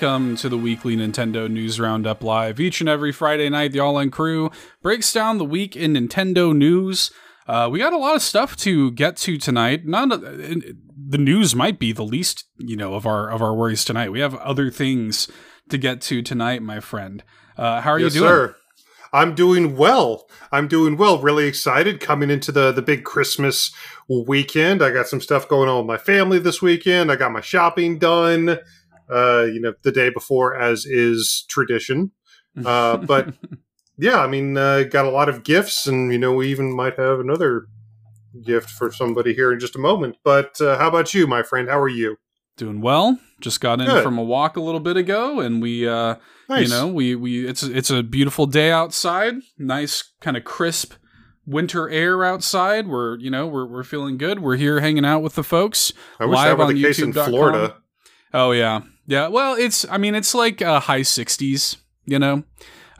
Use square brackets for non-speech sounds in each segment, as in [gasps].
welcome to the weekly Nintendo News Roundup Live. Each and every Friday night, the All N Crew breaks down the week in Nintendo news. Uh, we got a lot of stuff to get to tonight. None of, the news might be the least, you know, of our of our worries tonight. We have other things to get to tonight, my friend. Uh, how are yes, you doing? Sir. I'm doing well. I'm doing well. Really excited coming into the the big Christmas weekend. I got some stuff going on with my family this weekend. I got my shopping done. Uh, you know, the day before, as is tradition. [laughs] Uh, but yeah, I mean, uh, got a lot of gifts, and you know, we even might have another gift for somebody here in just a moment. But uh, how about you, my friend? How are you? Doing well. Just got in Good. from a walk a little bit ago, and we, uh, nice. you know, we we it's it's a beautiful day outside. Nice kind of crisp winter air outside. We're you know we're we're feeling good. We're here hanging out with the folks. I wish live that were the case in Florida. Oh yeah, yeah. Well, it's I mean it's like uh, high sixties. You know,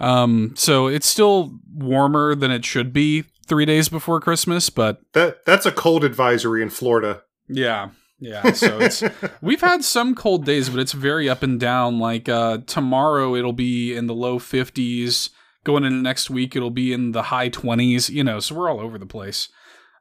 um, so it's still warmer than it should be three days before Christmas, but that that's a cold advisory in Florida. Yeah, yeah. So it's [laughs] we've had some cold days, but it's very up and down. Like uh, tomorrow, it'll be in the low fifties. Going into next week, it'll be in the high twenties. You know, so we're all over the place.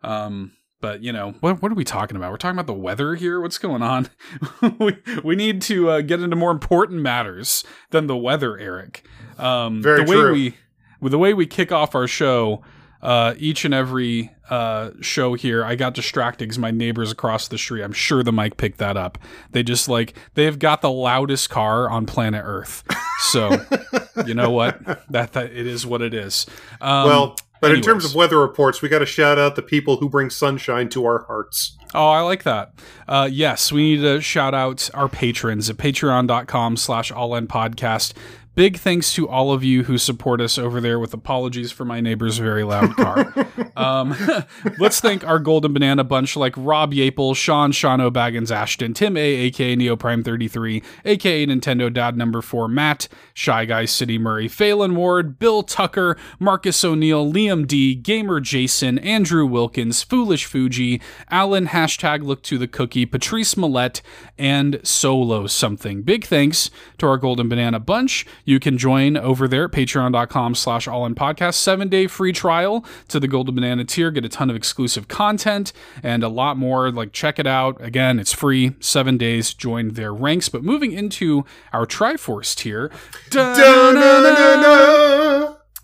Um, but you know, what what are we talking about? We're talking about the weather here. What's going on? [laughs] we we need to uh, get into more important matters than the weather, Eric. Um, Very the way true. we with the way we kick off our show uh, each and every uh, show here, I got distracted because my neighbors across the street. I'm sure the mic picked that up. They just like they have got the loudest car on planet Earth. So [laughs] you know what? That that it is what it is. Um, well, but anyways. in terms of weather reports, we got to shout out the people who bring sunshine to our hearts. Oh, I like that. Uh, yes, we need to shout out our patrons at patreon.com slash all in podcast big thanks to all of you who support us over there with apologies for my neighbor's very loud car. [laughs] um, [laughs] let's thank our Golden Banana bunch like Rob Yapel, Sean, Sean O'Baggins, Ashton, Tim A, aka Neoprime33, aka Nintendo Dad Number 4, Matt, Shy Guy City Murray, Phelan Ward, Bill Tucker, Marcus O'Neill, Liam D, Gamer Jason, Andrew Wilkins, Foolish Fuji, Alan, hashtag Look to the Cookie, Patrice Millette, and Solo Something. Big thanks to our Golden Banana bunch. You can join over there at patreon.com slash all in podcast. Seven day free trial to the Golden Banana tier. Get a ton of exclusive content and a lot more. Like, check it out. Again, it's free. Seven days. Join their ranks. But moving into our Triforce tier.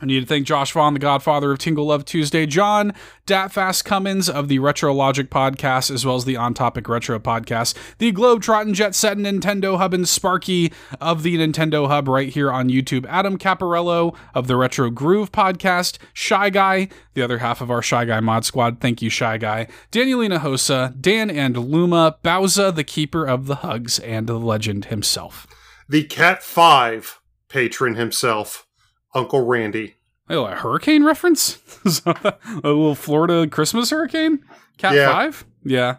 I need to thank Josh Vaughn, the godfather of Tingle Love Tuesday, John Datfast Cummins of the Retro Logic podcast, as well as the On Topic Retro podcast, the Globetrotting Jet Set Nintendo Hub, and Sparky of the Nintendo Hub right here on YouTube, Adam Caparello of the Retro Groove podcast, Shy Guy, the other half of our Shy Guy mod squad. Thank you, Shy Guy. Danielina Hosa, Dan and Luma, Bowza, the keeper of the hugs, and the legend himself. The Cat 5 patron himself. Uncle Randy. Oh, a hurricane reference? [laughs] a little Florida Christmas hurricane? Cat yeah. 5? Yeah.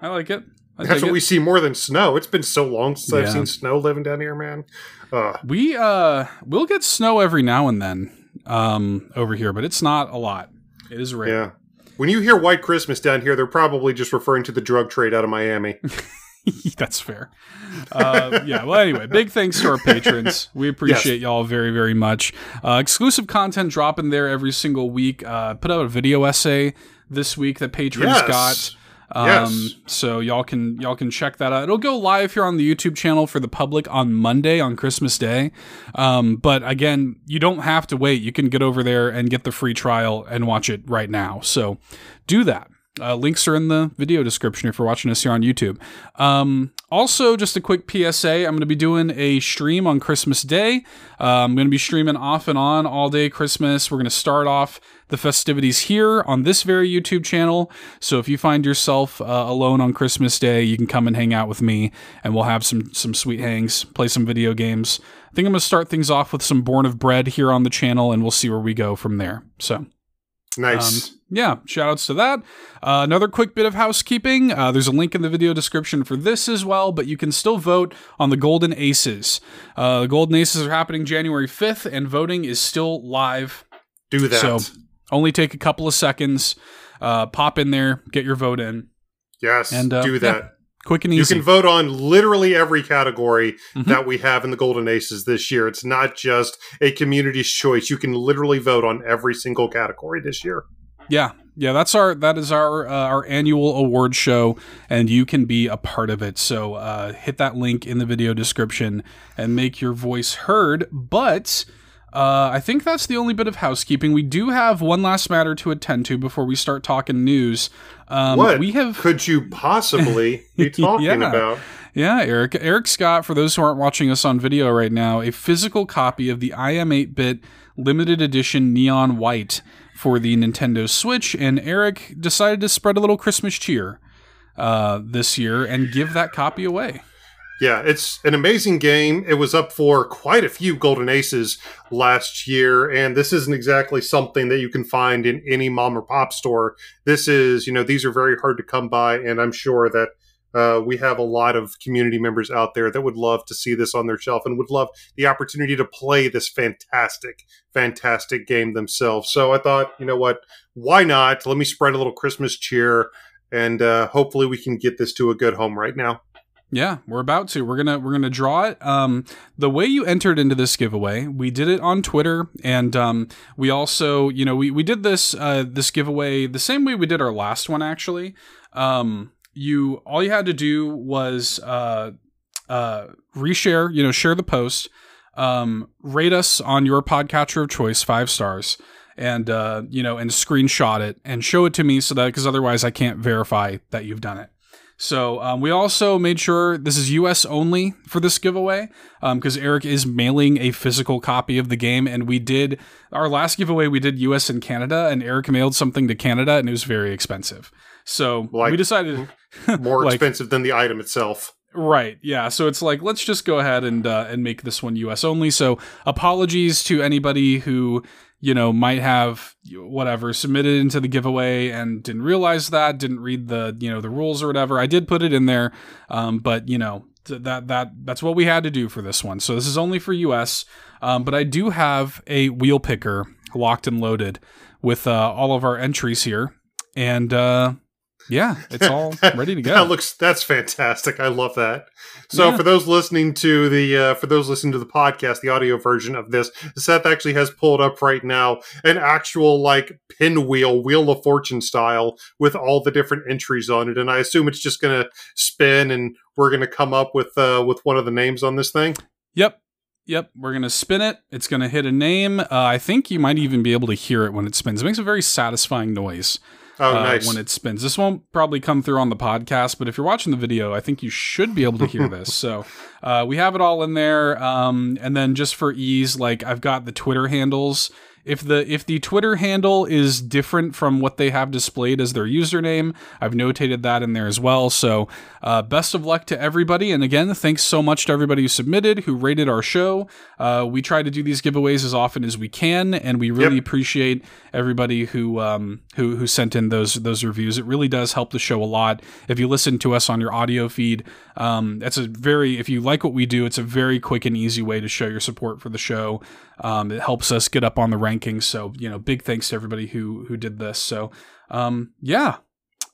I like it. I That's what it. we see more than snow. It's been so long since yeah. I've seen snow living down here, man. Uh, we uh we'll get snow every now and then um over here, but it's not a lot. It is rare. Yeah. When you hear White Christmas down here, they're probably just referring to the drug trade out of Miami. [laughs] [laughs] That's fair. Uh, yeah. Well, anyway, big thanks to our patrons. We appreciate yes. y'all very, very much. Uh, exclusive content dropping there every single week. Uh, put out a video essay this week that patrons yes. got. Um, yes. So y'all can y'all can check that out. It'll go live here on the YouTube channel for the public on Monday on Christmas Day. Um, but again, you don't have to wait. You can get over there and get the free trial and watch it right now. So do that. Uh, links are in the video description if you're watching us here on YouTube. Um, also, just a quick PSA I'm going to be doing a stream on Christmas Day. Uh, I'm going to be streaming off and on all day Christmas. We're going to start off the festivities here on this very YouTube channel. So if you find yourself uh, alone on Christmas Day, you can come and hang out with me and we'll have some, some sweet hangs, play some video games. I think I'm going to start things off with some Born of Bread here on the channel and we'll see where we go from there. So. Nice. Um, yeah, shout outs to that. Uh, another quick bit of housekeeping. Uh, there's a link in the video description for this as well, but you can still vote on the Golden Aces. Uh, the Golden Aces are happening January 5th, and voting is still live. Do that. So only take a couple of seconds. Uh, pop in there, get your vote in. Yes, and uh, do that. Yeah, quick and easy. You can vote on literally every category Mhm. that we have in the Golden Aces this year. It's not just a community's choice. You can literally vote on every single category this year. Yeah, yeah, that's our that is our uh, our annual award show, and you can be a part of it. So uh, hit that link in the video description and make your voice heard. But uh, I think that's the only bit of housekeeping. We do have one last matter to attend to before we start talking news. Um, what we have could you possibly [laughs] be talking Yeah. about? Yeah, Eric. Eric Scott, for those who aren't watching us on video right now, a physical copy of the IM 8 bit limited edition Neon White for the Nintendo Switch, and Eric decided to spread a little Christmas cheer uh, this year and give that copy away. Yeah, it's an amazing game. It was up for quite a few Golden Aces last year, and this isn't exactly something that you can find in any mom or pop store. This is, you know, these are very hard to come by, and I'm sure that uh, we have a lot of community members out there that would love to see this on their shelf and would love the opportunity to play this fantastic, fantastic game themselves. So I thought, you know what, why not? Let me spread a little Christmas cheer, and uh, hopefully we can get this to a good home right now. Yeah, we're about to. We're gonna we're gonna draw it. Um, the way you entered into this giveaway, we did it on Twitter, and um, we also, you know, we, we did this uh, this giveaway the same way we did our last one. Actually, um, you all you had to do was uh, uh, reshare, you know, share the post, um, rate us on your podcatcher of choice, five stars, and uh, you know, and screenshot it and show it to me so that because otherwise I can't verify that you've done it. So um, we also made sure this is U.S. only for this giveaway because Eric is mailing a physical copy of the game, and we did our last giveaway. We did U.S. and Canada, and Eric mailed something to Canada, and it was very expensive. So Like- we decided [laughs] More Like- expensive than the item itself. Right. Yeah. So it's like let's just go ahead and uh, and make this one U.S. only. So apologies to anybody who you know might have whatever submitted into the giveaway and didn't realize that, didn't read the you know the rules or whatever. I did put it in there, um, but you know th- that that that's what we had to do for this one. So this is only for U.S. Um, but I do have a wheel picker locked and loaded with uh, all of our entries here, and uh, yeah, it's all [laughs] ready to go. That looks that's fantastic. I love that. So Yeah. for those listening to the uh, for those listening to the podcast, the audio version of this, Seth actually has pulled up right now an actual like pinwheel, wheel of fortune style with all the different entries on it, and I assume it's just going to spin, and we're going to come up with uh, with one of the names on this thing. Yep. Yep. We're going to spin it. It's going to hit a name. Uh, I think you might even be able to hear it when it spins. It makes a very satisfying noise Oh, uh, nice. when it spins. This won't probably come through on the podcast, but if you're watching the video, I think you should be able to hear this. So uh, we have it all in there. Um, and then just for ease, like I've got the Twitter handles. If the if the Twitter handle is different from what they have displayed as their username, I've notated that in there as well. So uh, best of luck to everybody. And again, thanks so much to everybody who submitted, who rated our show. Uh, we try to do these giveaways as often as we can, and we really Yep. appreciate everybody who um, who who sent in those those reviews. It really does help the show a lot. If you listen to us on your audio feed, um, it's a very if you like what we do, it's a very quick and easy way to show your support for the show. Um, it helps us get up on the rankings. So you know, big thanks to everybody who who did this. So um, yeah,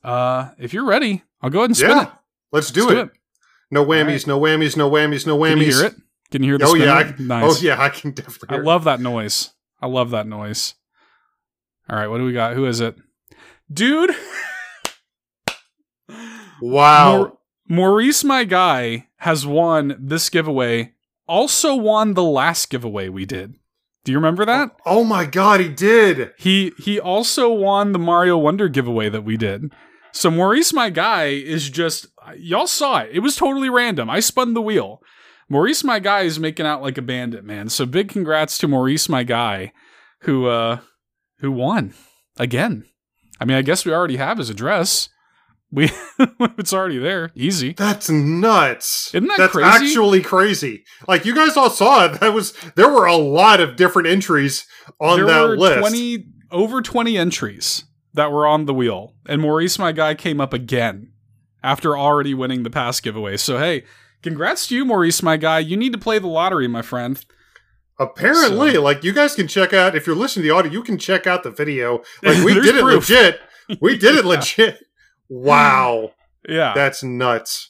uh, if you're ready, I'll go ahead and spin yeah, it. let's do, Let's it. No whammies, no whammies, no whammies, no whammies. Can you hear it? Can you hear the Oh yeah. I, nice. oh yeah, I can [laughs] definitely. I Hear it. love that noise. I love that noise. All right, what do we got? Who is it? Dude, [laughs] Wow. Maur- Maurice, my guy, has won this giveaway. Also won the last giveaway we did. Do you remember that? Oh my god, he did. He he also won the Mario Wonder giveaway that we did. So Maurice, my guy, is just y'all saw it. It was totally random. I spun the wheel. Maurice, my guy, is making out like a bandit, man. So big congrats to Maurice, my guy, who uh who won again. I mean, I guess we already have his address. We [laughs] it's already there. Easy. That's nuts. Isn't that That's crazy? actually crazy. Like you guys all saw it. That was there were a lot of different entries on there that were list. 20 over 20 entries that were on the wheel and maurice my guy came up again after already winning the past giveaway so hey congrats to you maurice my guy you need to play the lottery my friend Apparently, So- like you guys can check out if you're listening to the audio, you can check out the video. [laughs] Like we did it proof. legit. [laughs] We did it Yeah. legit. Wow, [gasps] yeah that's nuts.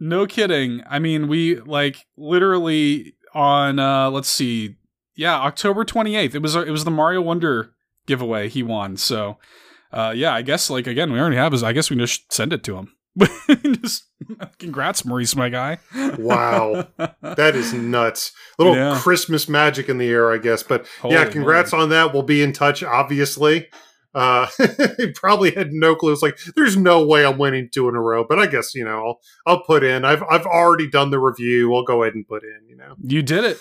No kidding. I mean, we like literally on uh let's see. Yeah, October 28th. It was it was the Mario Wonder giveaway he won. So, uh yeah, I guess like again, we already have his I guess we just send it to him. [laughs] just congrats Maurice my guy. wow. [laughs] That is nuts. Little yeah. Christmas magic in the air, I guess. But Holy yeah, congrats on that. We'll be in touch obviously. Uh, [laughs] he probably had no clue. It's like there's no way I'm winning two in a row, but I guess you know I'll I'll put in. I've I've already done the review. I'll go ahead and put in. You know, you did it.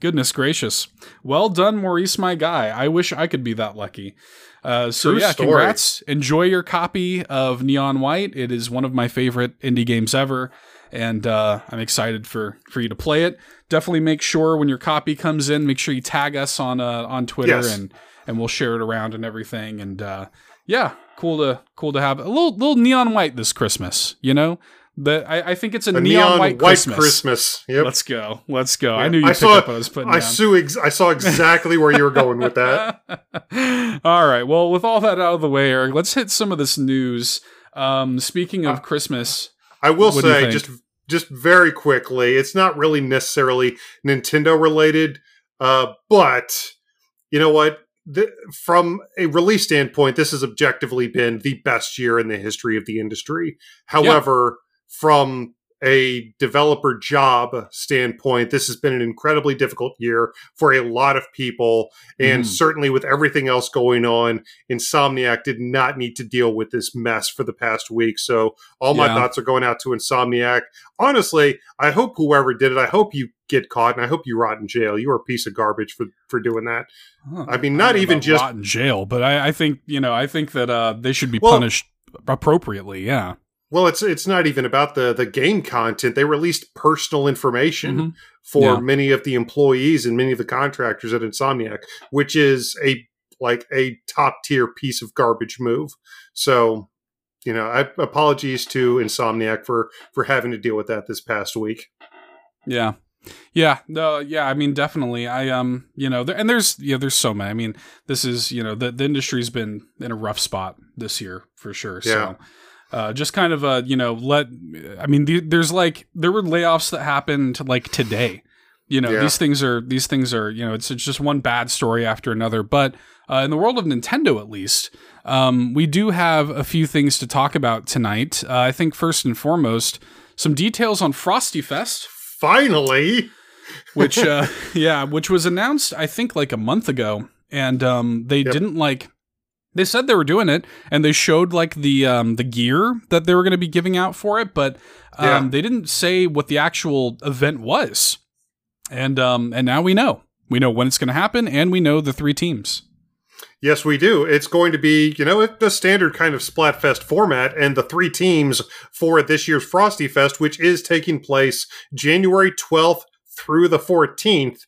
Goodness gracious! Well done, Maurice, my guy. I wish I could be that lucky. Uh, so True yeah, story. congrats. Enjoy your copy of Neon White. It is one of my favorite indie games ever, and uh, I'm excited for for you to play it. Definitely make sure when your copy comes in, make sure you tag us on uh, on Twitter yes. and and we'll share it around and everything. And uh, yeah, cool to cool to have a little little neon white this Christmas. You know, the I, I think it's a, a neon, neon, white, white Christmas. Christmas. Yep. Let's go. Let's go. I knew you picked up what I was putting I down. Ex- I saw exactly where you were going with that. [laughs] all right. Well, with all that out of the way, Eric, let's hit some of this news. Um, speaking of uh, Christmas, I will say just just very quickly, it's not really necessarily Nintendo related, uh, but you know what? The, from a release standpoint, this has objectively been the best year in the history of the industry. However, yeah. from a developer job standpoint, this has been an incredibly difficult year for a lot of people. And mm. certainly with everything else going on, Insomniac did not need to deal with this mess for the past week. So all my yeah. thoughts are going out to Insomniac. Honestly, I hope whoever did it, I hope you get caught and I hope you rot in jail. You are a piece of garbage for, for doing that. Huh. I mean, not I even just rot in jail, but I, I, think, you know, I think that uh, they should be well, punished appropriately. Yeah. Well, it's it's not even about the the game content. They released personal information mm-hmm. for yeah. many of the employees and many of the contractors at Insomniac, which is a like a top tier piece of garbage move. So, you know, I, apologies to Insomniac for for having to deal with that this past week. Yeah. Yeah, no, yeah. I mean, definitely. I um, you know, there, and there's yeah, there's so many. I mean, this is you know, the the industry's been in a rough spot this year for sure. Yeah. So, uh, just kind of a you know let i mean the, there's like there were layoffs that happened like today. You know yeah. these things are these things are you know it's, it's just one bad story after another. But uh, in the world of nintendo at least um, we do have a few things to talk about tonight. Uh, i think first and foremost some details on frosty fest. Finally! [laughs] Which uh yeah which was announced i think like a month ago. And um they yep. didn't like they said they were doing it and they showed like the um, the gear that they were going to be giving out for it but um, yeah. they didn't say what the actual event was and um, and now we know we know when it's going to happen and we know the three teams Yes, we do. It's going to be, you know, the standard kind of Splatfest format, and the three teams for this year's Frosty Fest, which is taking place January 12th through the 14th.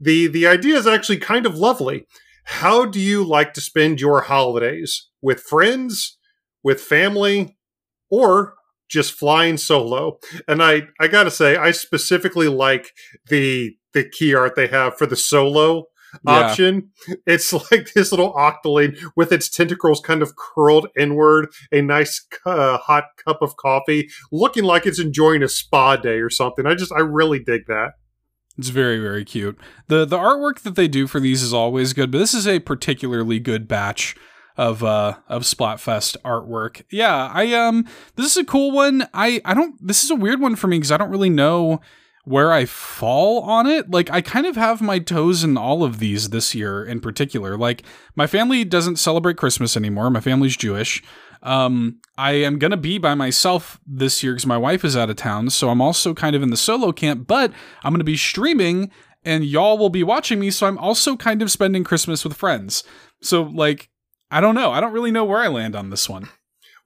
The the idea is actually kind of lovely. How do you like to spend your holidays? With friends, with family, or just flying solo? And I, I gotta say, I specifically like the the key art they have for the solo yeah. option. It's [laughs] like this little octoling with its tentacles kind of curled inward, a nice uh, hot cup of coffee, looking like it's enjoying a spa day or something. I just, I really dig that. It's very very cute. the The artwork that they do for these is always good, but this is a particularly good batch of uh of Splatfest artwork. Yeah, I um this is a cool one. I I don't this is a weird one for me because I don't really know where I fall on it. Like I kind of have my toes in all of these this year in particular. Like my family doesn't celebrate Christmas anymore. My family's Jewish. Um, I am gonna be by myself this year because my wife is out of town, so I'm also kind of in the solo camp. But I'm gonna be streaming, and y'all will be watching me, so I'm also kind of spending Christmas with friends. So like, I don't know. I don't really know where I land on this one.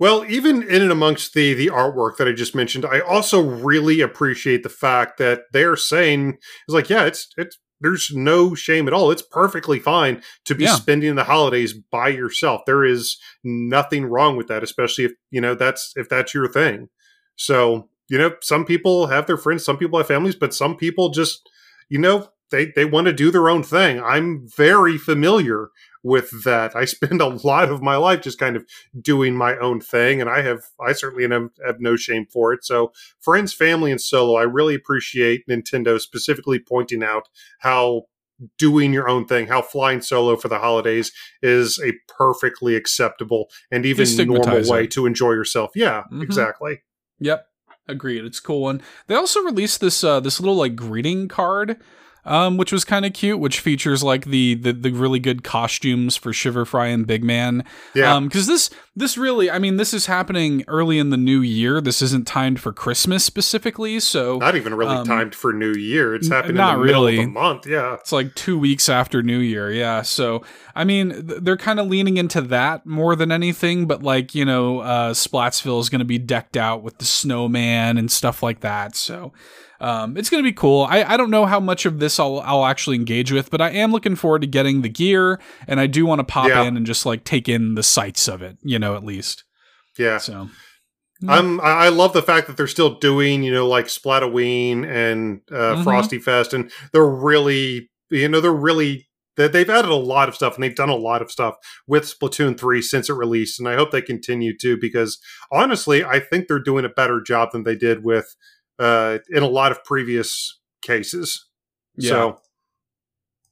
Well, even in and amongst the the artwork that I just mentioned, I also really appreciate the fact that they're saying it's like, yeah, it's it's there's no shame at all. It's perfectly fine to be yeah. spending the holidays by yourself. There is nothing wrong with that, especially if you know that's if that's your thing. So, you know, some people have their friends, some people have families, but some people just, you know, they they want to do their own thing. I'm very familiar with that. I spend a lot of my life just kind of doing my own thing, and I have I certainly have, have no shame for it. So, friends, family, and solo, I really appreciate Nintendo specifically pointing out how doing your own thing, how flying solo for the holidays is a perfectly acceptable and even normal way to enjoy yourself. Yeah, mm-hmm. exactly. Yep. Agreed. It's a cool one. They also released this uh this little like greeting card um, which was kind of cute, which features like the, the, the really good costumes for Shiver Frye and Big Man. Yeah, because um, this this really, I mean, this is happening early in the new year. This isn't timed for Christmas specifically, so not even really um, timed for New Year. It's happening not in the really. middle of the month. Yeah, it's like two weeks after New Year. Yeah, so I mean, they're kind of leaning into that more than anything. But like you know, uh, Splatsville is going to be decked out with the snowman and stuff like that. So um, it's going to be cool. I, I don't know how much of this I'll, I'll actually engage with, but I am looking forward to getting the gear, and I do want to pop yeah. in and just like take in the sights of it, you know, at least. Yeah. So. I'm I love the fact that they're still doing you know like Splatoween and uh, mm-hmm. Frosty Fest and they're really you know they're really that they've added a lot of stuff and they've done a lot of stuff with Splatoon 3 since it released and I hope they continue to because honestly I think they're doing a better job than they did with uh, in a lot of previous cases. Yeah. So,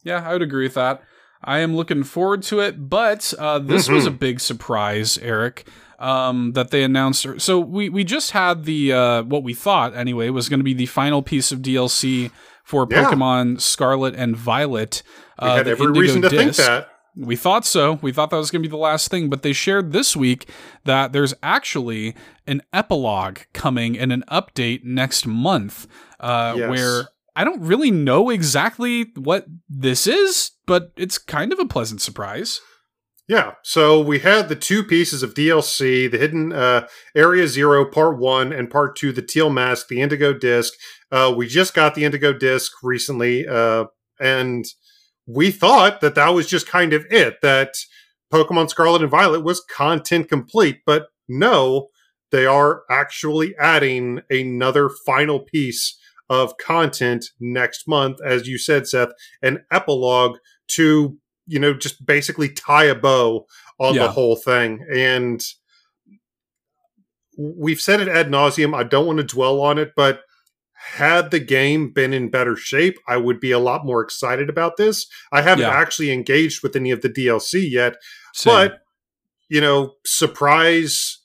yeah, I would agree with that. I am looking forward to it, but uh, this mm-hmm. was a mm-hmm. big surprise, Eric. Um, that they announced. So we we just had the uh, what we thought anyway was going to be the final piece of DLC for yeah. Pokemon Scarlet and Violet. Uh, we had every Indigo reason to disc. think that. We thought so. We thought that was going to be the last thing, but they shared this week that there's actually an epilogue coming and an update next month uh, yes. where I don't really know exactly what this is, but it's kind of a pleasant surprise. Yeah, so we had the two pieces of DLC, the Hidden uh, Area Zero Part 1 and Part 2, the Teal Mask, the Indigo Disc. Uh, we just got the Indigo Disc recently, uh, and we thought that that was just kind of it, that Pokemon Scarlet and Violet was content complete. But no, they are actually adding another final piece of content next month, as you said, Seth, an epilogue to, you know, just basically tie a bow on yeah. the whole thing. And we've said it ad nauseum. I don't want to dwell on it, but had the game been in better shape, I would be a lot more excited about this. I haven't yeah. actually engaged with any of the DLC yet, Same. but you know, surprise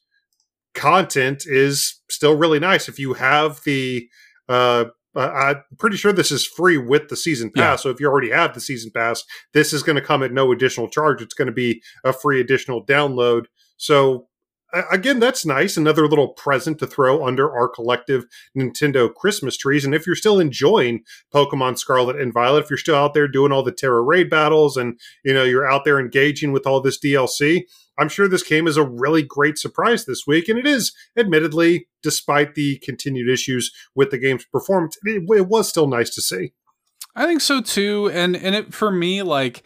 content is still really nice. If you have the, uh, I'm pretty sure this is free with the season pass. Yeah. So if you already have the season pass, this is going to come at no additional charge. It's going to be a free additional download. So again, that's nice. Another little present to throw under our collective Nintendo Christmas trees. And if you're still enjoying Pokemon Scarlet and Violet, if you're still out there doing all the Tera raid battles and you know you're out there engaging with all this DLC, I'm sure this came as a really great surprise this week. And it is, admittedly, despite the continued issues with the game's performance, it, it was still nice to see. I think so too. And and it for me, like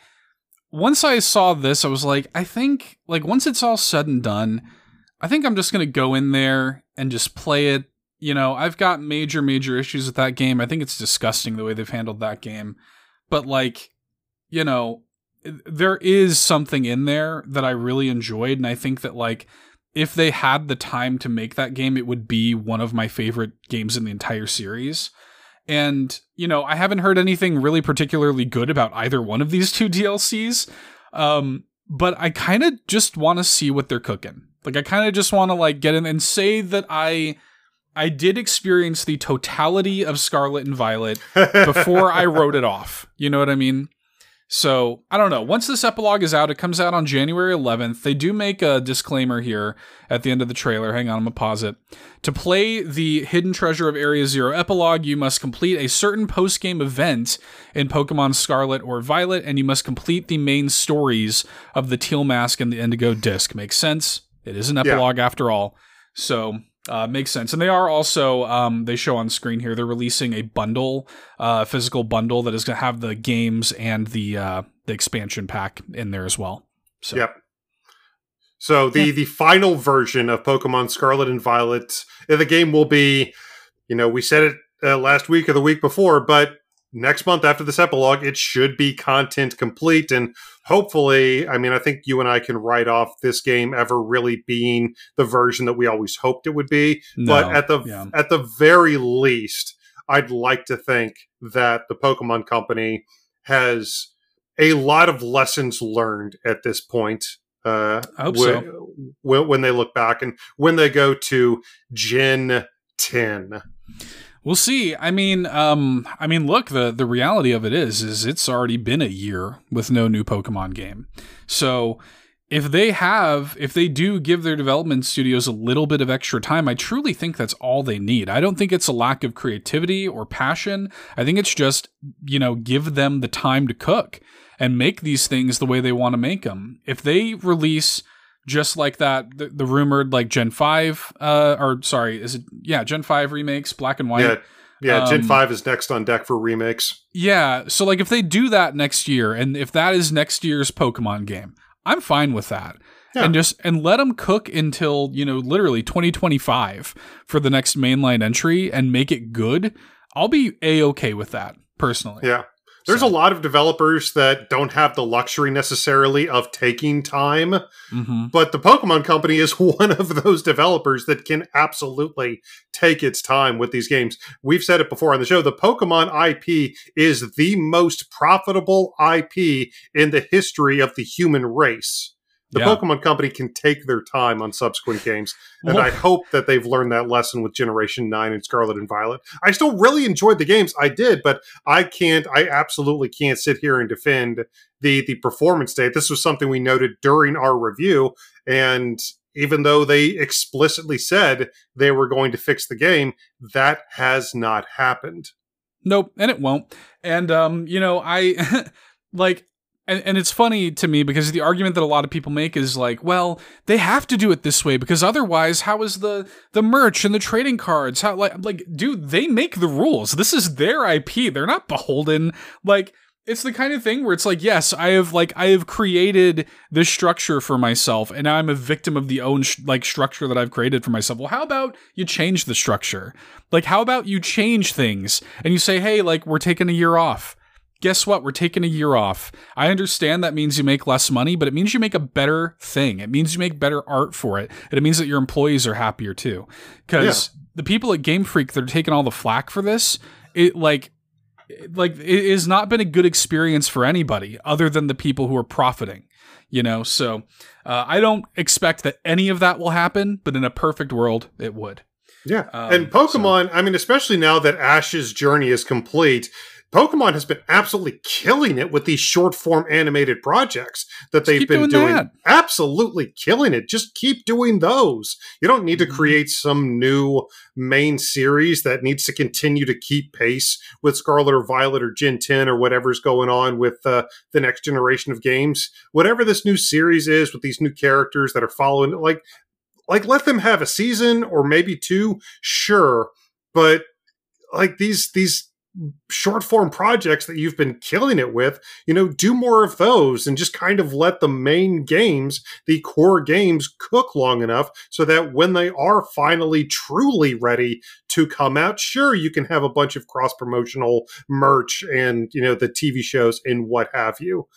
once I saw this, I was like, I think like once it's all said and done I think I'm just going to go in there and just play it. You know, I've got major, major issues with that game. I think it's disgusting the way they've handled that game. But, like, you know, there is something in there that I really enjoyed. And I think that, like, if they had the time to make that game, it would be one of my favorite games in the entire series. And, you know, I haven't heard anything really particularly good about either one of these two [laughs] DLCs. Um, but I kind of just want to see what they're cooking. Like I kind of just want to like get in and say that I I did experience the totality of Scarlet and Violet [laughs] before I wrote it off. You know what I mean? So, I don't know. Once this epilogue is out, it comes out on January 11th. They do make a disclaimer here at the end of the trailer. Hang on, I'm going to pause it. To play the Hidden Treasure of Area Zero epilogue, you must complete a certain post game event in Pokemon Scarlet or Violet, and you must complete the main stories of the Teal Mask and the Indigo Disc. Makes sense? It is an epilogue yeah. after all. So uh, makes sense. And they are also, um, they show on screen here, they're releasing a bundle, uh, physical bundle that is going to have the games and the, uh, the expansion pack in there as well. So. Yep. So the, yeah. the final version of Pokemon Scarlet and Violet, uh, the game will be, you know, we said it uh, last week or the week before, but next month after this epilogue, it should be content complete. And hopefully, I mean, I think you and I can write off this game ever really being the version that we always hoped it would be. No, but at the yeah. at the very least, I'd like to think that the Pokemon Company has a lot of lessons learned at this point. Uh, I hope wh- so. wh- when they look back and when they go to Gen 10. We'll see. I mean, um, I mean, look, the the reality of it is, is it's already been a year with no new Pokemon game. So if they have, if they do give their development studios a little bit of extra time, I truly think that's all they need. I don't think it's a lack of creativity or passion. I think it's just, you know, give them the time to cook and make these things the way they want to make them. If they release just like that, the, the rumored like Gen 5, uh, or sorry, is it, yeah, Gen 5 remakes, black and white. Yeah, yeah. Gen Um, 5 is next on deck for remakes. Yeah, so like if they do that next year, and if that is next year's Pokemon game, I'm fine with that. Yeah. And just and let them cook until you know literally 2025 for the next mainline entry and make it good. I'll be a okay with that personally. Yeah. There's So- a lot of developers that don't have the luxury necessarily of taking time, hmm but the Pokemon Company is [laughs] one of those developers that can absolutely take its time with these games. We've said it before on the show the Pokemon IP is the most profitable IP in the history of the human race. The Yeah. Pokemon Company can take their time on subsequent games, and I [laughs] hope that they've learned that lesson with Generation 9 and Scarlet and Violet. I still really enjoyed the games. I did, but I can't I absolutely can't sit here and defend the the performance state. This was something we noted during our review and even though they explicitly said they were going to fix the game, that has not happened. Nope, and it won't. And um, you know, I [laughs] like and, and it's funny to me because the argument that a lot of people make is like, well, they have to do it this way because otherwise, how is the the merch and the trading cards? How like like, dude, they make the rules. This is their IP. They're not beholden. Like, it's the kind of thing where it's like, yes, I have like I have created this structure for myself, and now I'm a victim of the own sh- like structure that I've created for myself. Well, how about you change the structure? Like, how about you change things and you say, hey, like we're taking a year off guess what? We're taking a year off. I understand that means you make less money, but it means you make a better thing. It means you make better art for it. And it means that your employees are happier too. Because the people at Game Freak that are taking all the flack for this, it like like it has not been a good experience for anybody other than the people who are profiting. You know, so uh, I don't expect that any of that will happen, but in a perfect world, it would. Yeah. Um, and Pokemon, I mean, especially now that Ash's journey is complete, Pokemon has been absolutely killing it with these short form animated projects that they've been doing doing. Absolutely killing it. Just keep doing those. You don't need to Mhm. create some new main series that needs to continue to keep pace with Scarlet or Violet or Gen 10 or whatever's going on with uh, the next generation of games. Whatever this new series is with these new characters that are following, like, like let them have a season or maybe two, sure, but like these these short form projects that you've been killing it with, you know, do more of those and just kind of let the main games, the core games, cook long enough so that when they are finally truly ready to come out, sure, you can have a bunch of cross promotional merch and, you know, the TV shows and what have you.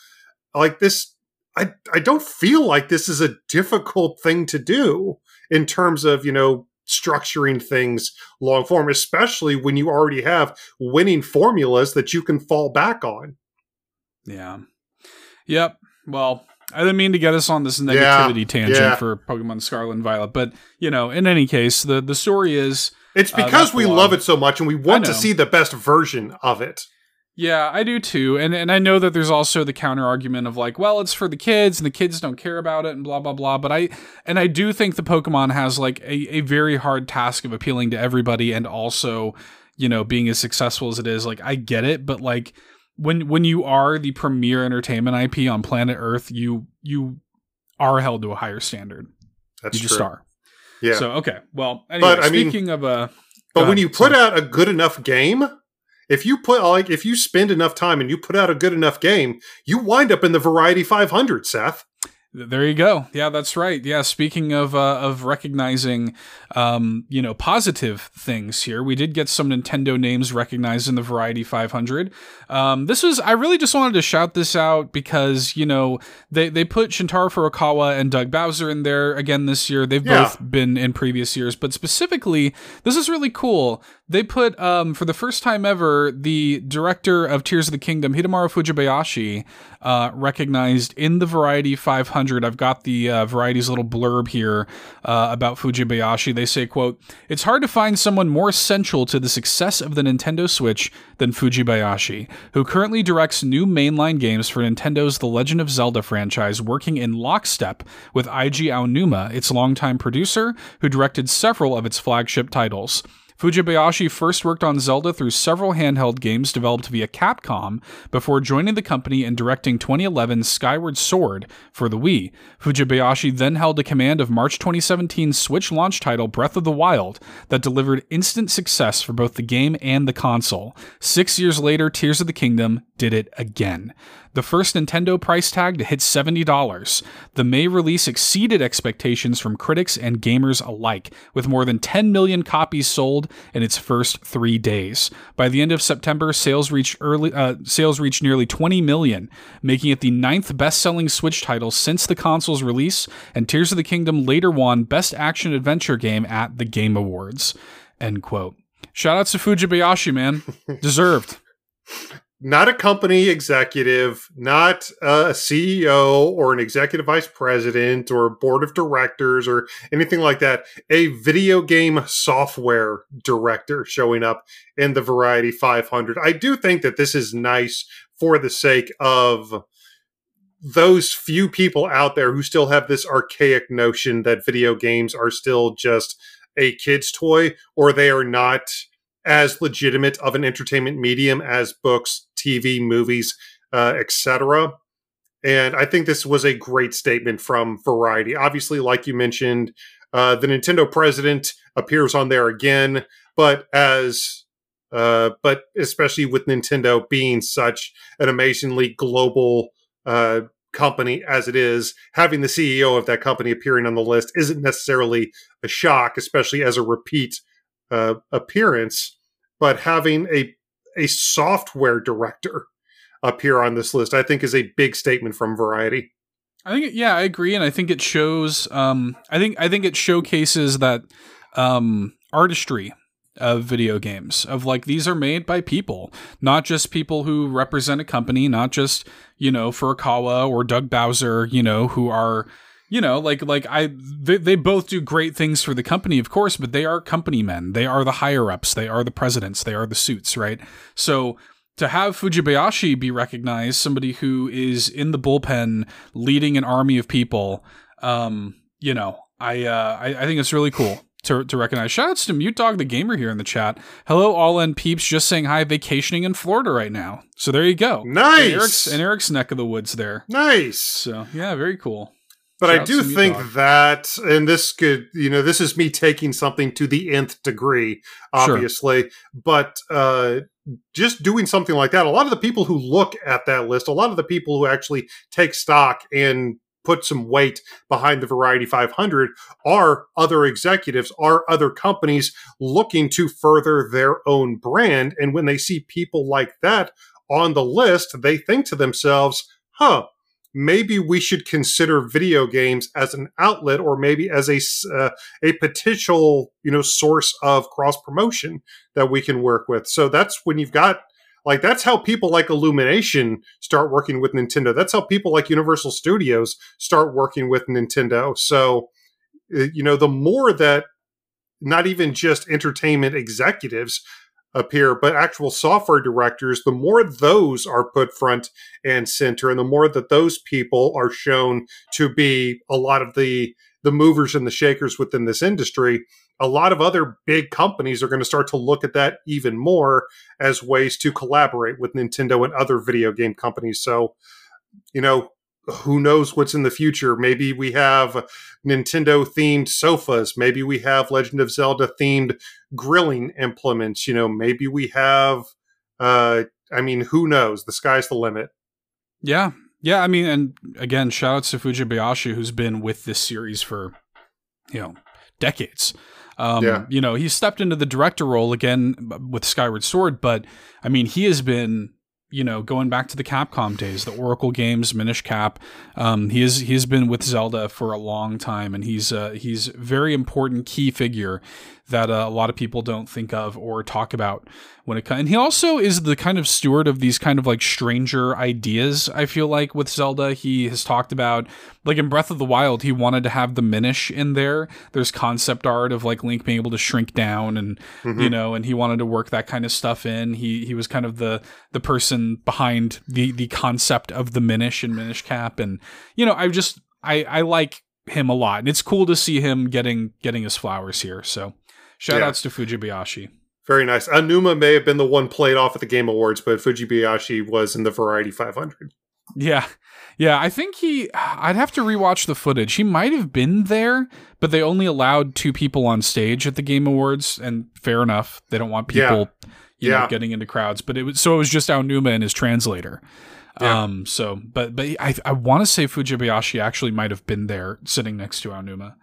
Like this, I, I don't feel like this is a difficult thing to do in terms of, you know, structuring things long form, especially when you already have winning formulas that you can fall back on. Yeah. Yep. Well, I didn't mean to get us on this negativity tangent yeah. for Pokemon Scarlet and Violet, but you know, in any case, the the story is It's Uh, because that's we love it so much and we want to see the best version of it. Yeah, I do too. And and I know that there's also the counter argument of like, well, it's for the kids and the kids don't care about it and blah blah blah. But I and I do think the Pokemon has like a, a very hard task of appealing to everybody and also, you know, being as successful as it is. Like I get it, but like when when you are the premier entertainment IP on planet Earth, you you are held to a higher standard. That's you just true. are. Yeah. So okay. Well, anyway, But, I mean- speaking of a but when ahead. you put Sorry. out a good enough game, if you put like if you spend enough time and you put out a good enough game, you wind up in the variety 500, Seth. There you go. Yeah, that's right. Yeah, speaking of uh, of recognizing, um, you know, positive things here, we did get some Nintendo names recognized in the Variety 500. Um, this was I really just wanted to shout this out because you know they they put Shuntaro Furukawa and Doug Bowser in there again this year. They've yeah. both been in previous years, but specifically, this is really cool. They put um, for the first time ever the director of Tears of the Kingdom, Hidemaro Fujibayashi, uh, recognized in the Variety 500. I've got the uh, Variety's little blurb here uh, about Fujibayashi. They say, "quote It's hard to find someone more essential to the success of the Nintendo Switch than Fujibayashi, who currently directs new mainline games for Nintendo's The Legend of Zelda franchise, working in lockstep with Eiji Aonuma, its longtime producer, who directed several of its flagship titles." Fujibayashi first worked on Zelda through several handheld games developed via Capcom before joining the company and directing 2011's Skyward Sword for the Wii. Fujibayashi then held the command of March 2017 Switch launch title Breath of the Wild that delivered instant success for both the game and the console. Six years later, Tears of the Kingdom did it again the first Nintendo price tag to hit $70. The May release exceeded expectations from critics and gamers alike, with more than 10 million copies sold in its first three days. By the end of September, sales reached early uh, sales reached nearly 20 million, making it the ninth best-selling Switch title since the console's release. And Tears of the Kingdom later won Best Action Adventure Game at the Game Awards. End quote. Shout out to Fujibayashi, man. [laughs] Deserved not a company executive, not a CEO or an executive vice president or board of directors or anything like that. A video game software director showing up in the Variety 500. I do think that this is nice for the sake of those few people out there who still have this archaic notion that video games are still just a kid's toy or they are not as legitimate of an entertainment medium as books, TV, movies, uh, etc. And I think this was a great statement from Variety. Obviously, like you mentioned, uh, the Nintendo president appears on there again, but as uh, but especially with Nintendo being such an amazingly global uh, company as it is, having the CEO of that company appearing on the list isn't necessarily a shock, especially as a repeat uh, appearance. But having a a software director up here on this list, I think, is a big statement from Variety. I think, yeah, I agree, and I think it shows. Um, I think I think it showcases that um, artistry of video games of like these are made by people not just people who represent a company not just you know furukawa or doug bowser you know who are you know like like i they, they both do great things for the company of course but they are company men they are the higher ups they are the presidents they are the suits right so to have Fujibayashi be recognized, somebody who is in the bullpen leading an army of people, um, you know, I, uh, I, I think it's really cool to, to recognize. Shoutouts to Mute Dog the Gamer here in the chat. Hello, all in peeps, just saying hi, vacationing in Florida right now. So there you go. Nice. In Eric's, in Eric's neck of the woods there. Nice. So yeah, very cool. But I do think dog. that, and this could, you know, this is me taking something to the nth degree, obviously, sure. but uh, just doing something like that, a lot of the people who look at that list, a lot of the people who actually take stock and put some weight behind the Variety 500 are other executives, are other companies looking to further their own brand. And when they see people like that on the list, they think to themselves, huh, maybe we should consider video games as an outlet or maybe as a uh, a potential you know source of cross promotion that we can work with. So that's when you've got like that's how people like illumination start working with nintendo. That's how people like universal studios start working with nintendo. So uh, you know the more that not even just entertainment executives appear, but actual software directors, the more those are put front and center, and the more that those people are shown to be a lot of the the movers and the shakers within this industry, a lot of other big companies are going to start to look at that even more as ways to collaborate with Nintendo and other video game companies. So, you know, who knows what's in the future? Maybe we have Nintendo themed sofas. Maybe we have Legend of Zelda themed grilling implements. You know, maybe we have, uh, I mean, who knows? The sky's the limit. Yeah. Yeah, I mean, and again, shout out to Fujibayashi, who's been with this series for, you know, decades. Um, yeah. You know, he stepped into the director role again with Skyward Sword, but I mean, he has been you know, going back to the Capcom days, the Oracle games, Minish Cap. Um, he is he's been with Zelda for a long time, and he's uh, he's very important key figure that uh, a lot of people don't think of or talk about when it comes. And he also is the kind of steward of these kind of like stranger ideas. I feel like with Zelda, he has talked about like in Breath of the Wild, he wanted to have the Minish in there. There's concept art of like Link being able to shrink down, and mm-hmm. you know, and he wanted to work that kind of stuff in. He he was kind of the the person behind the the concept of the Minish and Minish Cap, and you know, I just I I like him a lot and it's cool to see him getting getting his flowers here so Shout yeah. outs to Fujibayashi. Very nice. Aonuma may have been the one played off at the Game Awards, but Fujibayashi was in the Variety 500. Yeah. Yeah, I think he. I'd have to rewatch the footage. He might have been there, but they only allowed two people on stage at the Game Awards, and fair enough. They don't want people, yeah. you yeah. know, getting into crowds. But it was so it was just Aonuma and his translator. Yeah. Um. So, but but I I want to say Fujibayashi actually might have been there, sitting next to Aonuma.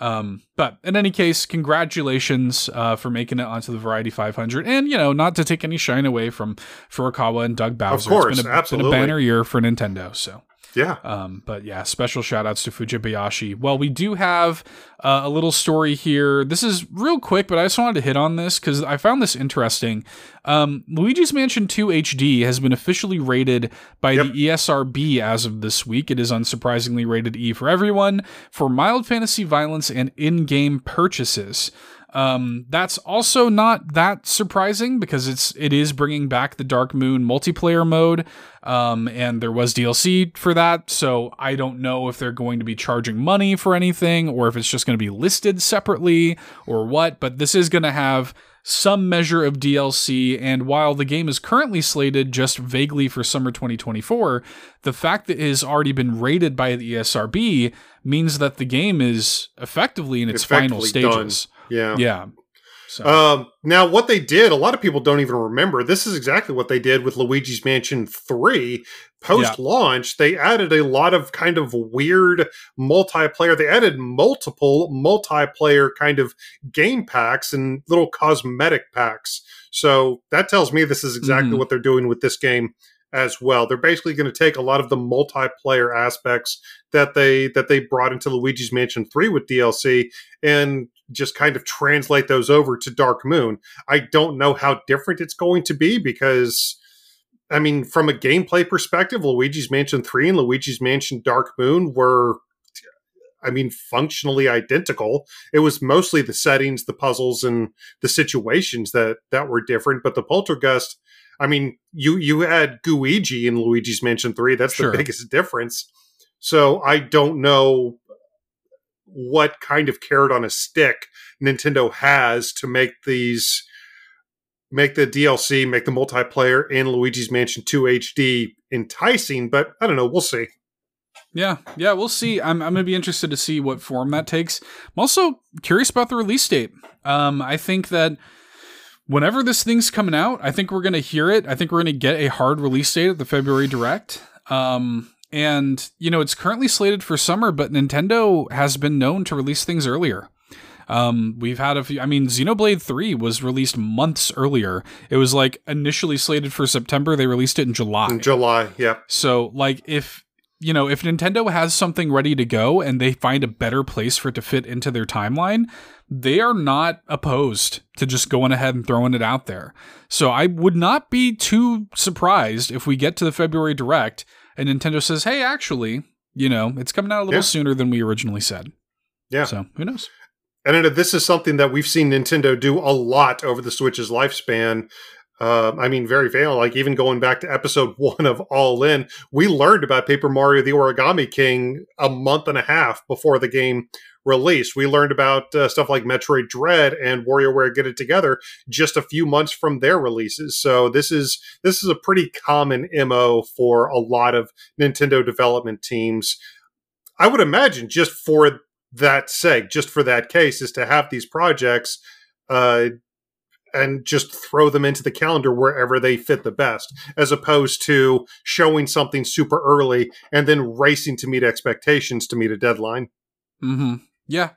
Um, but in any case, congratulations uh, for making it onto the Variety 500, and you know, not to take any shine away from Furukawa and Doug Bowser. Of course, it's been a, absolutely. been a banner year for Nintendo. So yeah. Um, but yeah, special shout outs to Fujibayashi. Well, we do have uh, a little story here. This is real quick, but I just wanted to hit on this because I found this interesting. Um, Luigi's Mansion 2 HD has been officially rated by yep. the ESRB as of this week. It is unsurprisingly rated E for everyone for mild fantasy violence and in game purchases. Um, that's also not that surprising because it's it is bringing back the Dark Moon multiplayer mode, um, and there was DLC for that. So I don't know if they're going to be charging money for anything or if it's just going to be listed separately or what. But this is going to have some measure of DLC, and while the game is currently slated just vaguely for summer 2024, the fact that it has already been rated by the ESRB means that the game is effectively in its effectively final stages. Done. Yeah. Yeah. So. Um, now, what they did, a lot of people don't even remember. This is exactly what they did with Luigi's Mansion 3. Post launch, yeah. they added a lot of kind of weird multiplayer. They added multiple multiplayer kind of game packs and little cosmetic packs. So that tells me this is exactly mm-hmm. what they're doing with this game as well. They're basically going to take a lot of the multiplayer aspects that they that they brought into Luigi's Mansion 3 with DLC and just kind of translate those over to Dark Moon. I don't know how different it's going to be because I mean, from a gameplay perspective, Luigi's Mansion 3 and Luigi's Mansion Dark Moon were I mean, functionally identical. It was mostly the settings, the puzzles, and the situations that that were different. But the Poltergust I mean, you you had Gooigi in Luigi's Mansion 3. That's sure. the biggest difference. So I don't know what kind of carrot on a stick Nintendo has to make these make the DLC, make the multiplayer in Luigi's Mansion 2 HD enticing, but I don't know, we'll see. Yeah, yeah, we'll see. I'm, I'm to be interested to see what form that takes. I'm also curious about the release date. Um, I think that whenever this thing's coming out, I think we're to hear it. I think we're to get a hard release date at the February Direct. Um, and, you know, it's currently slated for summer, but Nintendo has been known to release things earlier. Um, we've had a few, I mean, Xenoblade 3 was released months earlier. It was like initially slated for September. They released it in July. In July, yeah. So, like, if, you know, if Nintendo has something ready to go and they find a better place for it to fit into their timeline, they are not opposed to just going ahead and throwing it out there. So I would not be too surprised if we get to the February Direct and Nintendo says, hey, actually, you know, it's coming out a little yeah. sooner than we originally said. Yeah. So who knows? And this is something that we've seen Nintendo do a lot over the Switch's lifespan. Uh, I mean, very fail. Like even going back to episode [laughs] one of All N, we learned about Paper Mario: The Origami King a month and a half before the game released. We learned about uh, stuff like Metroid Dread and WarioWare Get It Together just a few months from their releases. So this is this is a pretty common mo for a lot of Nintendo development teams. I would imagine just for that sake, just for that case, is to have these projects. Uh, and just throw them into the calendar wherever they fit the best, as opposed to showing something super early and then racing to meet expectations to meet a deadline. Mm-hmm. Yeah.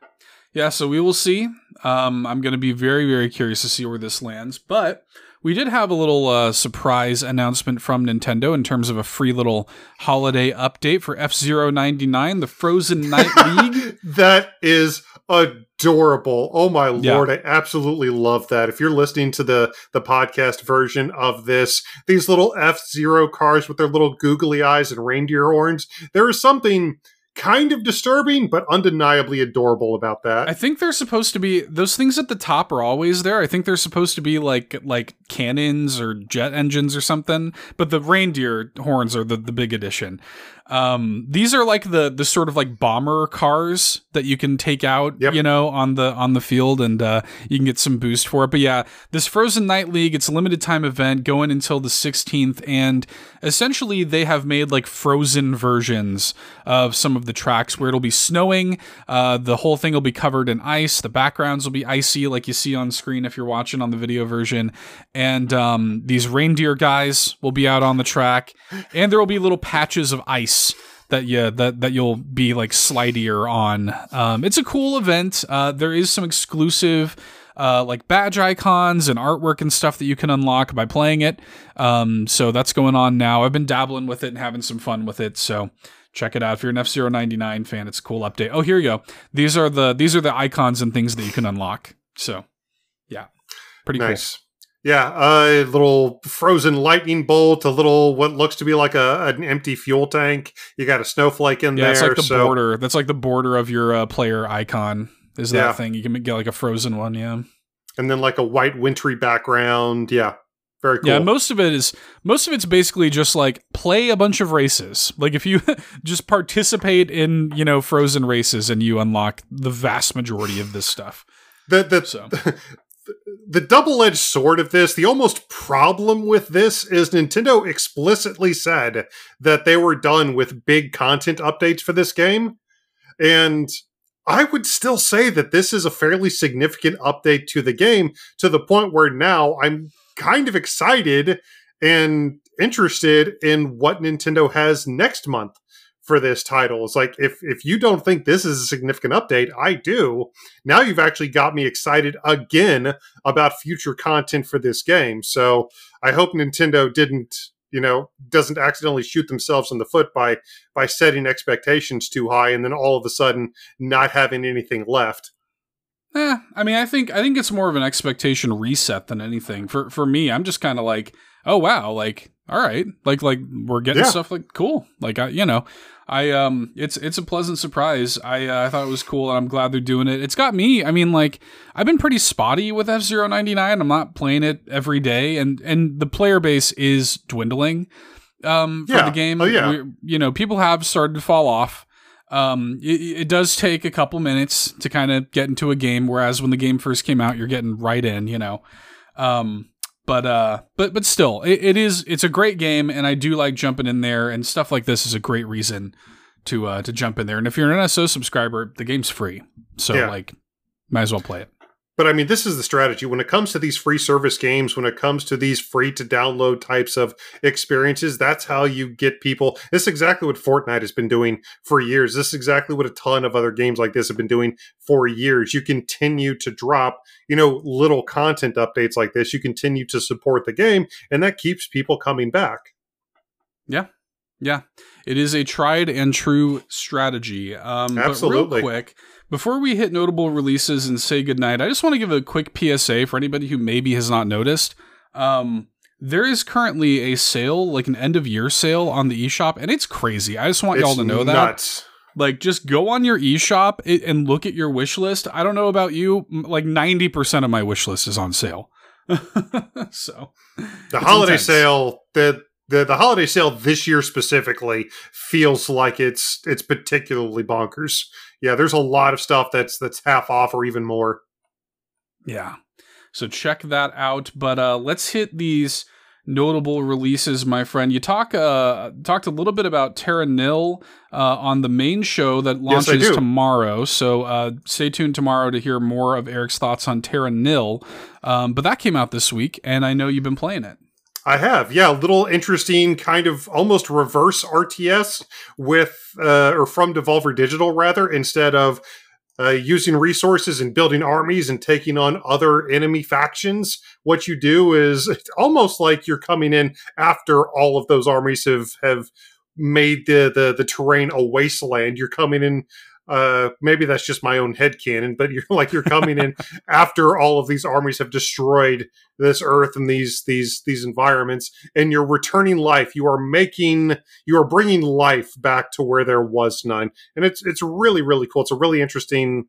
Yeah, so we will see. Um, I'm going to be very, very curious to see where this lands. But we did have a little uh, surprise announcement from Nintendo in terms of a free little holiday update for F-Zero 99, the Frozen [laughs] Night League. that is adorable. Oh my lord. I absolutely love that. If you're listening to the the podcast version of this, these little F-Zero cars with their little googly eyes and reindeer horns, there is something kind of disturbing, but undeniably adorable about that. I think they're supposed to be those things at the top are always there. I think they're supposed to be like like cannons or jet engines or something, but the reindeer horns are the, the big addition. Um, these are like the the sort of like bomber cars that you can take out, yep. you know, on the on the field, and uh, you can get some boost for it. But yeah, this Frozen Night League, it's a limited time event going until the 16th, and essentially they have made like frozen versions of some of the tracks where it'll be snowing. Uh, the whole thing will be covered in ice. The backgrounds will be icy, like you see on screen if you're watching on the video version, and um, these reindeer guys will be out on the track, and there will be little patches of ice that you that that you'll be like slidier on. Um, it's a cool event. Uh, there is some exclusive. Uh, like badge icons and artwork and stuff that you can unlock by playing it. Um, so that's going on now. I've been dabbling with it and having some fun with it. So check it out if you're an F 99 fan. It's a cool update. Oh, here you go. These are the these are the icons and things that you can unlock. So yeah, pretty nice. Cool. Yeah, a little frozen lightning bolt, a little what looks to be like a an empty fuel tank. You got a snowflake in yeah, there. That's like the so. border. That's like the border of your uh, player icon. Is that yeah. thing? You can get like a frozen one, yeah. And then like a white wintry background. Yeah. Very cool. Yeah, most of it is most of it's basically just like play a bunch of races. Like if you [laughs] just participate in, you know, frozen races and you unlock the vast majority of this stuff. The the so. [laughs] the double edged sword of this, the almost problem with this is Nintendo explicitly said that they were done with big content updates for this game. And I would still say that this is a fairly significant update to the game to the point where now I'm kind of excited and interested in what Nintendo has next month for this title. It's like if if you don't think this is a significant update, I do. Now you've actually got me excited again about future content for this game. So I hope Nintendo didn't, you know, doesn't accidentally shoot themselves in the foot by by setting expectations too high and then all of a sudden not having anything left. Eh, I mean, I think I think it's more of an expectation reset than anything. For for me, I'm just kind of like, oh wow, like all right, like like we're getting yeah. stuff like cool. Like I, you know, I um, it's it's a pleasant surprise. I uh, I thought it was cool, and I'm glad they're doing it. It's got me. I mean, like I've been pretty spotty with F 99 I'm not playing it every day, and and the player base is dwindling. Um, for yeah. the game, oh yeah, we, you know, people have started to fall off. Um, it, it does take a couple minutes to kind of get into a game, whereas when the game first came out, you're getting right in. You know, um, but uh but but still it, it is it's a great game and i do like jumping in there and stuff like this is a great reason to uh to jump in there. And if you're an nso subscriber the game's free. So yeah. like might as well play it but I mean, this is the strategy when it comes to these free service games, when it comes to these free to download types of experiences. That's how you get people. This is exactly what Fortnite has been doing for years. This is exactly what a ton of other games like this have been doing for years. You continue to drop, you know, little content updates like this. You continue to support the game, and that keeps people coming back. Yeah. Yeah. It is a tried and true strategy. Um, Absolutely. But real quick, before we hit notable releases and say goodnight, I just want to give a quick PSA for anybody who maybe has not noticed. Um, there is currently a sale, like an end of year sale on the eShop, and it's crazy. I just want it's y'all to know nuts. that. Like, just go on your eShop and look at your wish list. I don't know about you, like 90% of my wish list is on sale. [laughs] so, the holiday intense. sale, the the the holiday sale this year specifically feels like it's it's particularly bonkers. Yeah, there's a lot of stuff that's that's half off or even more. Yeah. So check that out, but uh let's hit these notable releases, my friend. You talk uh, talked a little bit about Terra Nil uh, on the main show that launches Yes, tomorrow. So uh, stay tuned tomorrow to hear more of Eric's thoughts on Terra Nil. Um, but that came out this week, and I know you've been playing it. I have, yeah, a little interesting kind of almost reverse RTS with uh, or from Devolver Digital rather instead of uh, using resources and building armies and taking on other enemy factions. What you do is [laughs] it's almost like you're coming in after all of those armies have have made the the, the terrain a wasteland. You're coming in. Uh, maybe that's just my own head canon, but you're [laughs] like you're coming in after all of these armies have destroyed this earth and these these these environments and you're returning life. You are making you are bringing life back to where there was none. And it's it's really really cool. It's a really interesting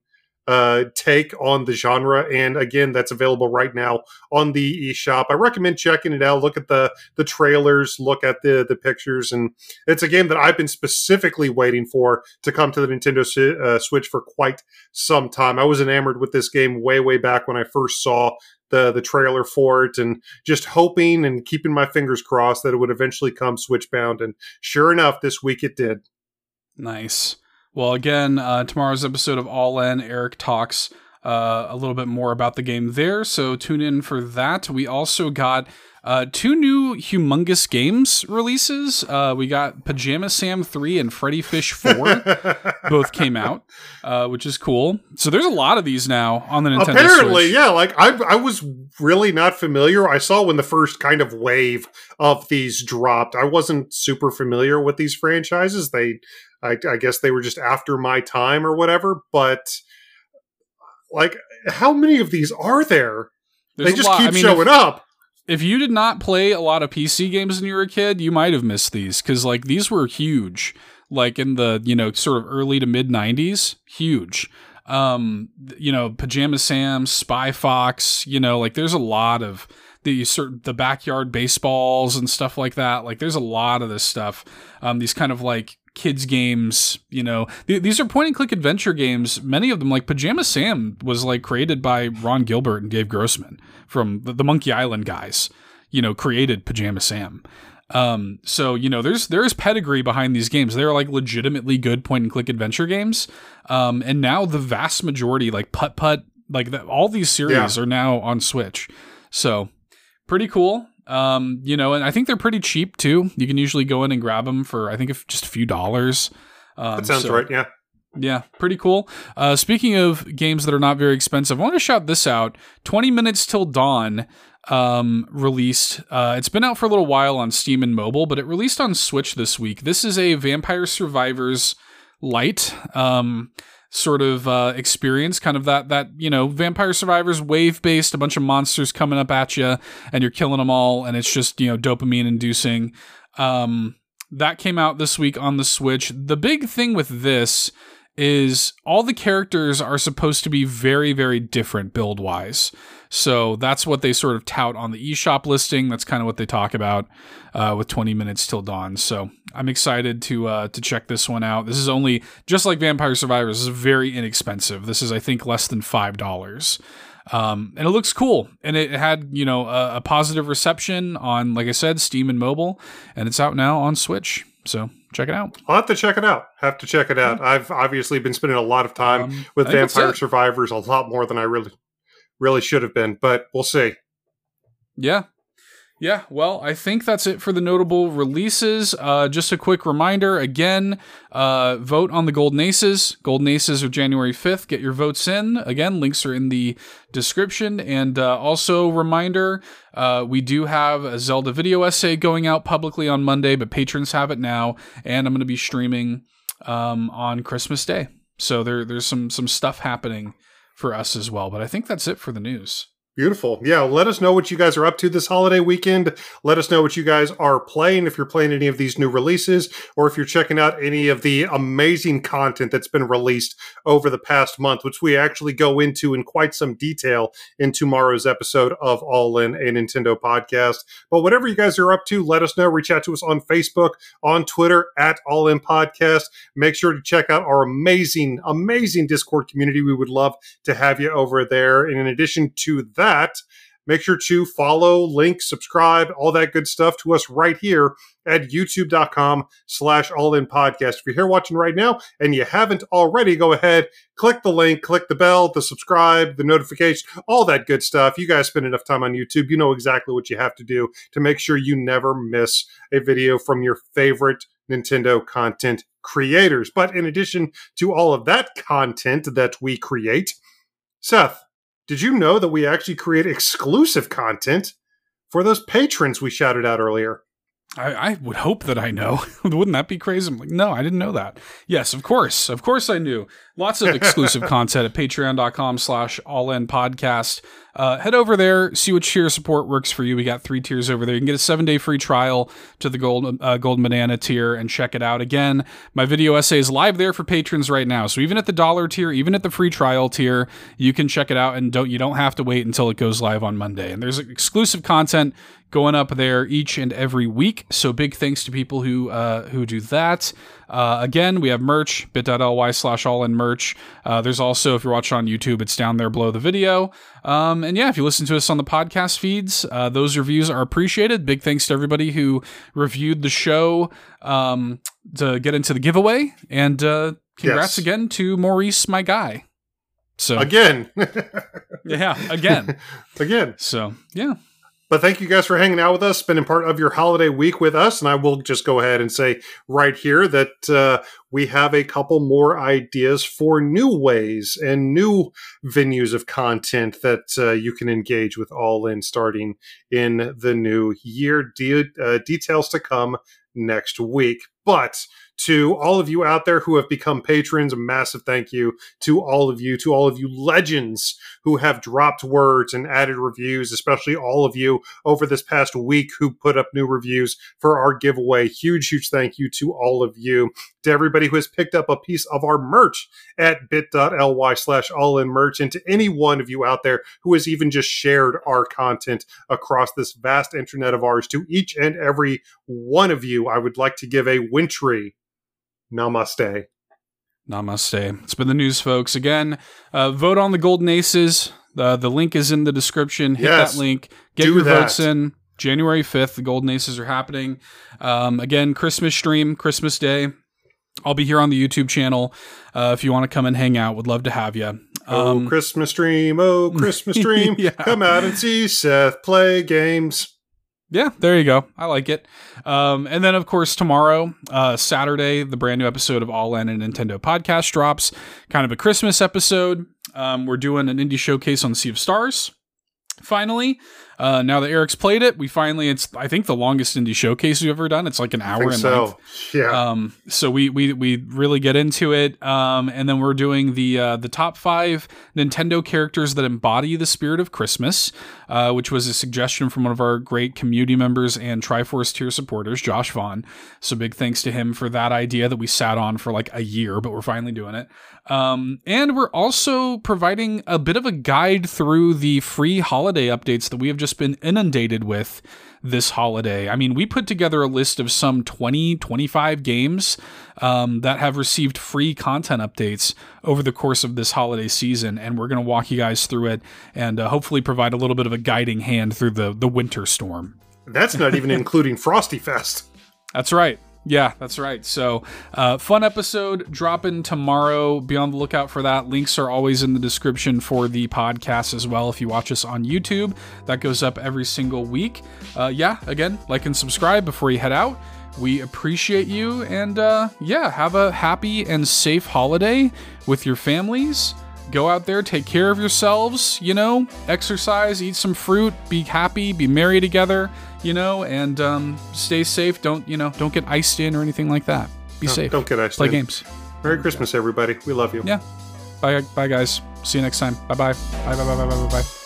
uh take on the genre and again that's available right now on the eShop. I recommend checking it out. Look at the the trailers, look at the the pictures and it's a game that I've been specifically waiting for to come to the Nintendo uh, Switch for quite some time. I was enamored with this game way way back when I first saw the the trailer for it and just hoping and keeping my fingers crossed that it would eventually come Switch bound and sure enough this week it did. Nice. Well, again, uh, tomorrow's episode of All N, Eric talks uh, a little bit more about the game there, so tune in for that. We also got uh, two new humongous games releases. Uh, we got Pajama Sam 3 and Freddy Fish 4 [laughs] both came out, uh, which is cool. So there's a lot of these now on the Nintendo Apparently, Switch. yeah. Like I, I was really not familiar. I saw when the first kind of wave of these dropped. I wasn't super familiar with these franchises. They, I, I guess, they were just after my time or whatever. But like, how many of these are there? There's they just keep I mean, showing if, up. if you did not play a lot of PC games when you were a kid, you might have missed these because like these were huge, like in the you know sort of early to mid '90s, huge. Um, you know, Pajama Sam, Spy Fox, you know, like there's a lot of the sort the backyard baseballs and stuff like that. Like there's a lot of this stuff. Um, these kind of like kids games you know. Th- these are point and click adventure games. Many of them like pajama sam was like created by ron gilbert and dave grossman from the, the monkey island guys you know created pajama sam. Um so you know there's there's pedigree behind these games. They're like legitimately good point and click adventure games. Um and now the vast majority like putt putt like the, all these series are now on switch. So pretty cool um, you know, and I think they're pretty cheap too. You can usually go in and grab them for I think if just a few dollars. Um, That sounds so- right. Yeah. yeah, pretty cool. Uh, speaking of games that are not very expensive, I want to shout this out. 20 Minutes Till Dawn um, released. Uh, it's been out for a little while on Steam and mobile, but it released on Switch this week. This is a Vampire Survivors light um, sort of uh, experience, kind of that that you know Vampire Survivors wave based, a bunch of monsters coming up at you, and you're killing them all, and it's just you know dopamine inducing. Um, that came out this week on the Switch. The big thing with this is all the characters are supposed to be very, very different build wise. So that's what they sort of tout on the eShop listing. That's kind of what they talk about uh, with 20 minutes till dawn. So I'm excited to uh, to check this one out. This is only just like Vampire Survivors. This is very inexpensive. This is I think less than five dollars. Um, and it looks cool, and it had you know a, a positive reception on, like I said, Steam and mobile, and it's out now on Switch. So check it out. I'll have to check it out. Have to check it out. I've obviously been spending a lot of time Um, with Vampire. Survivors, a lot more than I really, really should have been. But we'll see. Yeah. Yeah, well, I think that's it for the notable releases. Uh, just a quick reminder again, uh, vote on the Golden Aces. Golden Aces are January 5th. Get your votes in. Again, links are in the description. And uh, also, reminder uh, we do have a Zelda video essay going out publicly on Monday, but patrons have it now. And I'm going to be streaming um, on Christmas Day. So there, there's some, some stuff happening for us as well. But I think that's it for the news. Beautiful. Yeah, let us know what you guys are up to this holiday weekend. Let us know what you guys are playing, if you're playing any of these new releases, or if you're checking out any of the amazing content that's been released over the past month, which we actually go into in quite some detail in tomorrow's episode of All N, a Nintendo podcast. But whatever you guys are up to, let us know. Reach out to us on Facebook, on Twitter, at All N Podcast. Make sure to check out our amazing, amazing Discord community. We would love to have you over there. And in addition to that, make sure to follow, link, subscribe, all that good stuff to us right here at youtube.com slash all in podcast. If you're here watching right now and you haven't already, go ahead, click the link, click the bell, the subscribe, the notification, all that good stuff. You guys spend enough time on YouTube. You know exactly what you have to do to make sure you never miss a video from your favorite Nintendo content creators. But in addition to all of that content that we create, Seth, did you know that we actually create exclusive content for those patrons we shouted out earlier? I, I, would hope that I know. [laughs] Wouldn't that be crazy? I'm like, no, I didn't know that. Yes, of course. Of course I knew. Lots of [laughs] exclusive content at patreon.com slash all in podcast. Uh, head over there, see what tier support works for you. We got three tiers over there. You can get a seven day free trial to the gold uh, golden banana tier and check it out. Again, my video essay is live there for patrons right now. So even at the dollar tier, even at the free trial tier, you can check it out and don't you don't have to wait until it goes live on Monday. And there's exclusive content going up there each and every week. So big thanks to people who uh, who do that. Uh, again, we have merch, bit.ly slash all in merch. Uh, there's also, if you're watching on YouTube, it's down there below the video. Um, and yeah, if you listen to us on the podcast feeds, uh, those reviews are appreciated. Big thanks to everybody who reviewed the show um, to get into the giveaway. And uh, congrats yes. again to Maurice, my guy. So again, [laughs] yeah, again, again. So yeah. But thank you guys for hanging out with us, spending part of your holiday week with us. And I will just go ahead and say right here that uh, we have a couple more ideas for new ways and new venues of content that uh, you can engage with All N starting in the new year. De- uh, details to come next week. But to all of you out there who have become patrons, a massive thank you to all of you, to all of you legends who have dropped words and added reviews, especially all of you over this past week who put up new reviews for our giveaway. Huge, huge thank you to all of you. To everybody who has picked up a piece of our merch at bit.ly slash all in merch, and to any one of you out there who has even just shared our content across this vast internet of ours, to each and every one of you, I would like to give a wintry Namaste. Namaste. It's been the news, folks. Again, uh, vote on the Golden Aces. Uh, the link is in the description. Hit yes, that link. Get your that. votes in. January 5th, the Golden Aces are happening. Um, again, Christmas stream, Christmas Day. I'll be here on the YouTube channel. Uh, if you want to come and hang out, would love to have you. Oh, um, oh, Christmas stream. Oh, Christmas [laughs] stream. yeah. Come out and see Seth play games. Yeah, there you go. I like it. Um, and then, of course, tomorrow, uh, Saturday, the brand new episode of All N and Nintendo podcast drops. Kind of a Christmas episode. Um, we're doing an indie showcase on Sea of Stars. Finally, uh, now that Eric's played it, we finally it's I think the longest indie showcase we've ever done. It's like an hour and so. length. Yeah. Um, so we we we really get into it. Um, and then we're doing the uh, the top five Nintendo characters that embody the spirit of Christmas, uh, which was a suggestion from one of our great community members and Triforce tier supporters, Josh Vaughn. So big thanks to him for that idea that we sat on for like a year, but we're finally doing it. Um, and we're also providing a bit of a guide through the free holiday updates that we have just been inundated with this holiday. I mean, we put together a list of some 20, 25 games um, that have received free content updates over the course of this holiday season, and we're going to walk you guys through it and uh, hopefully provide a little bit of a guiding hand through the, the winter storm. That's not even including Frosty Fest. That's right. Yeah, that's right. So, uh, fun episode dropping tomorrow. Be on the lookout for that. Links are always in the description for the podcast as well. If you watch us on YouTube, that goes up every single week. Uh, yeah, again, like and subscribe before you head out. We appreciate you, and uh, yeah, have a happy and safe holiday with your families. Go out there, take care of yourselves, you know, exercise, eat some fruit, be happy, be merry together you know, and um, stay safe. Don't you know? Don't get iced in or anything like that. Be no, safe. Don't get iced Play in. games. Merry Christmas, everybody. We love you. Yeah. Bye, bye, guys. See you next time. Bye, bye. Bye, bye, bye, bye, bye, bye.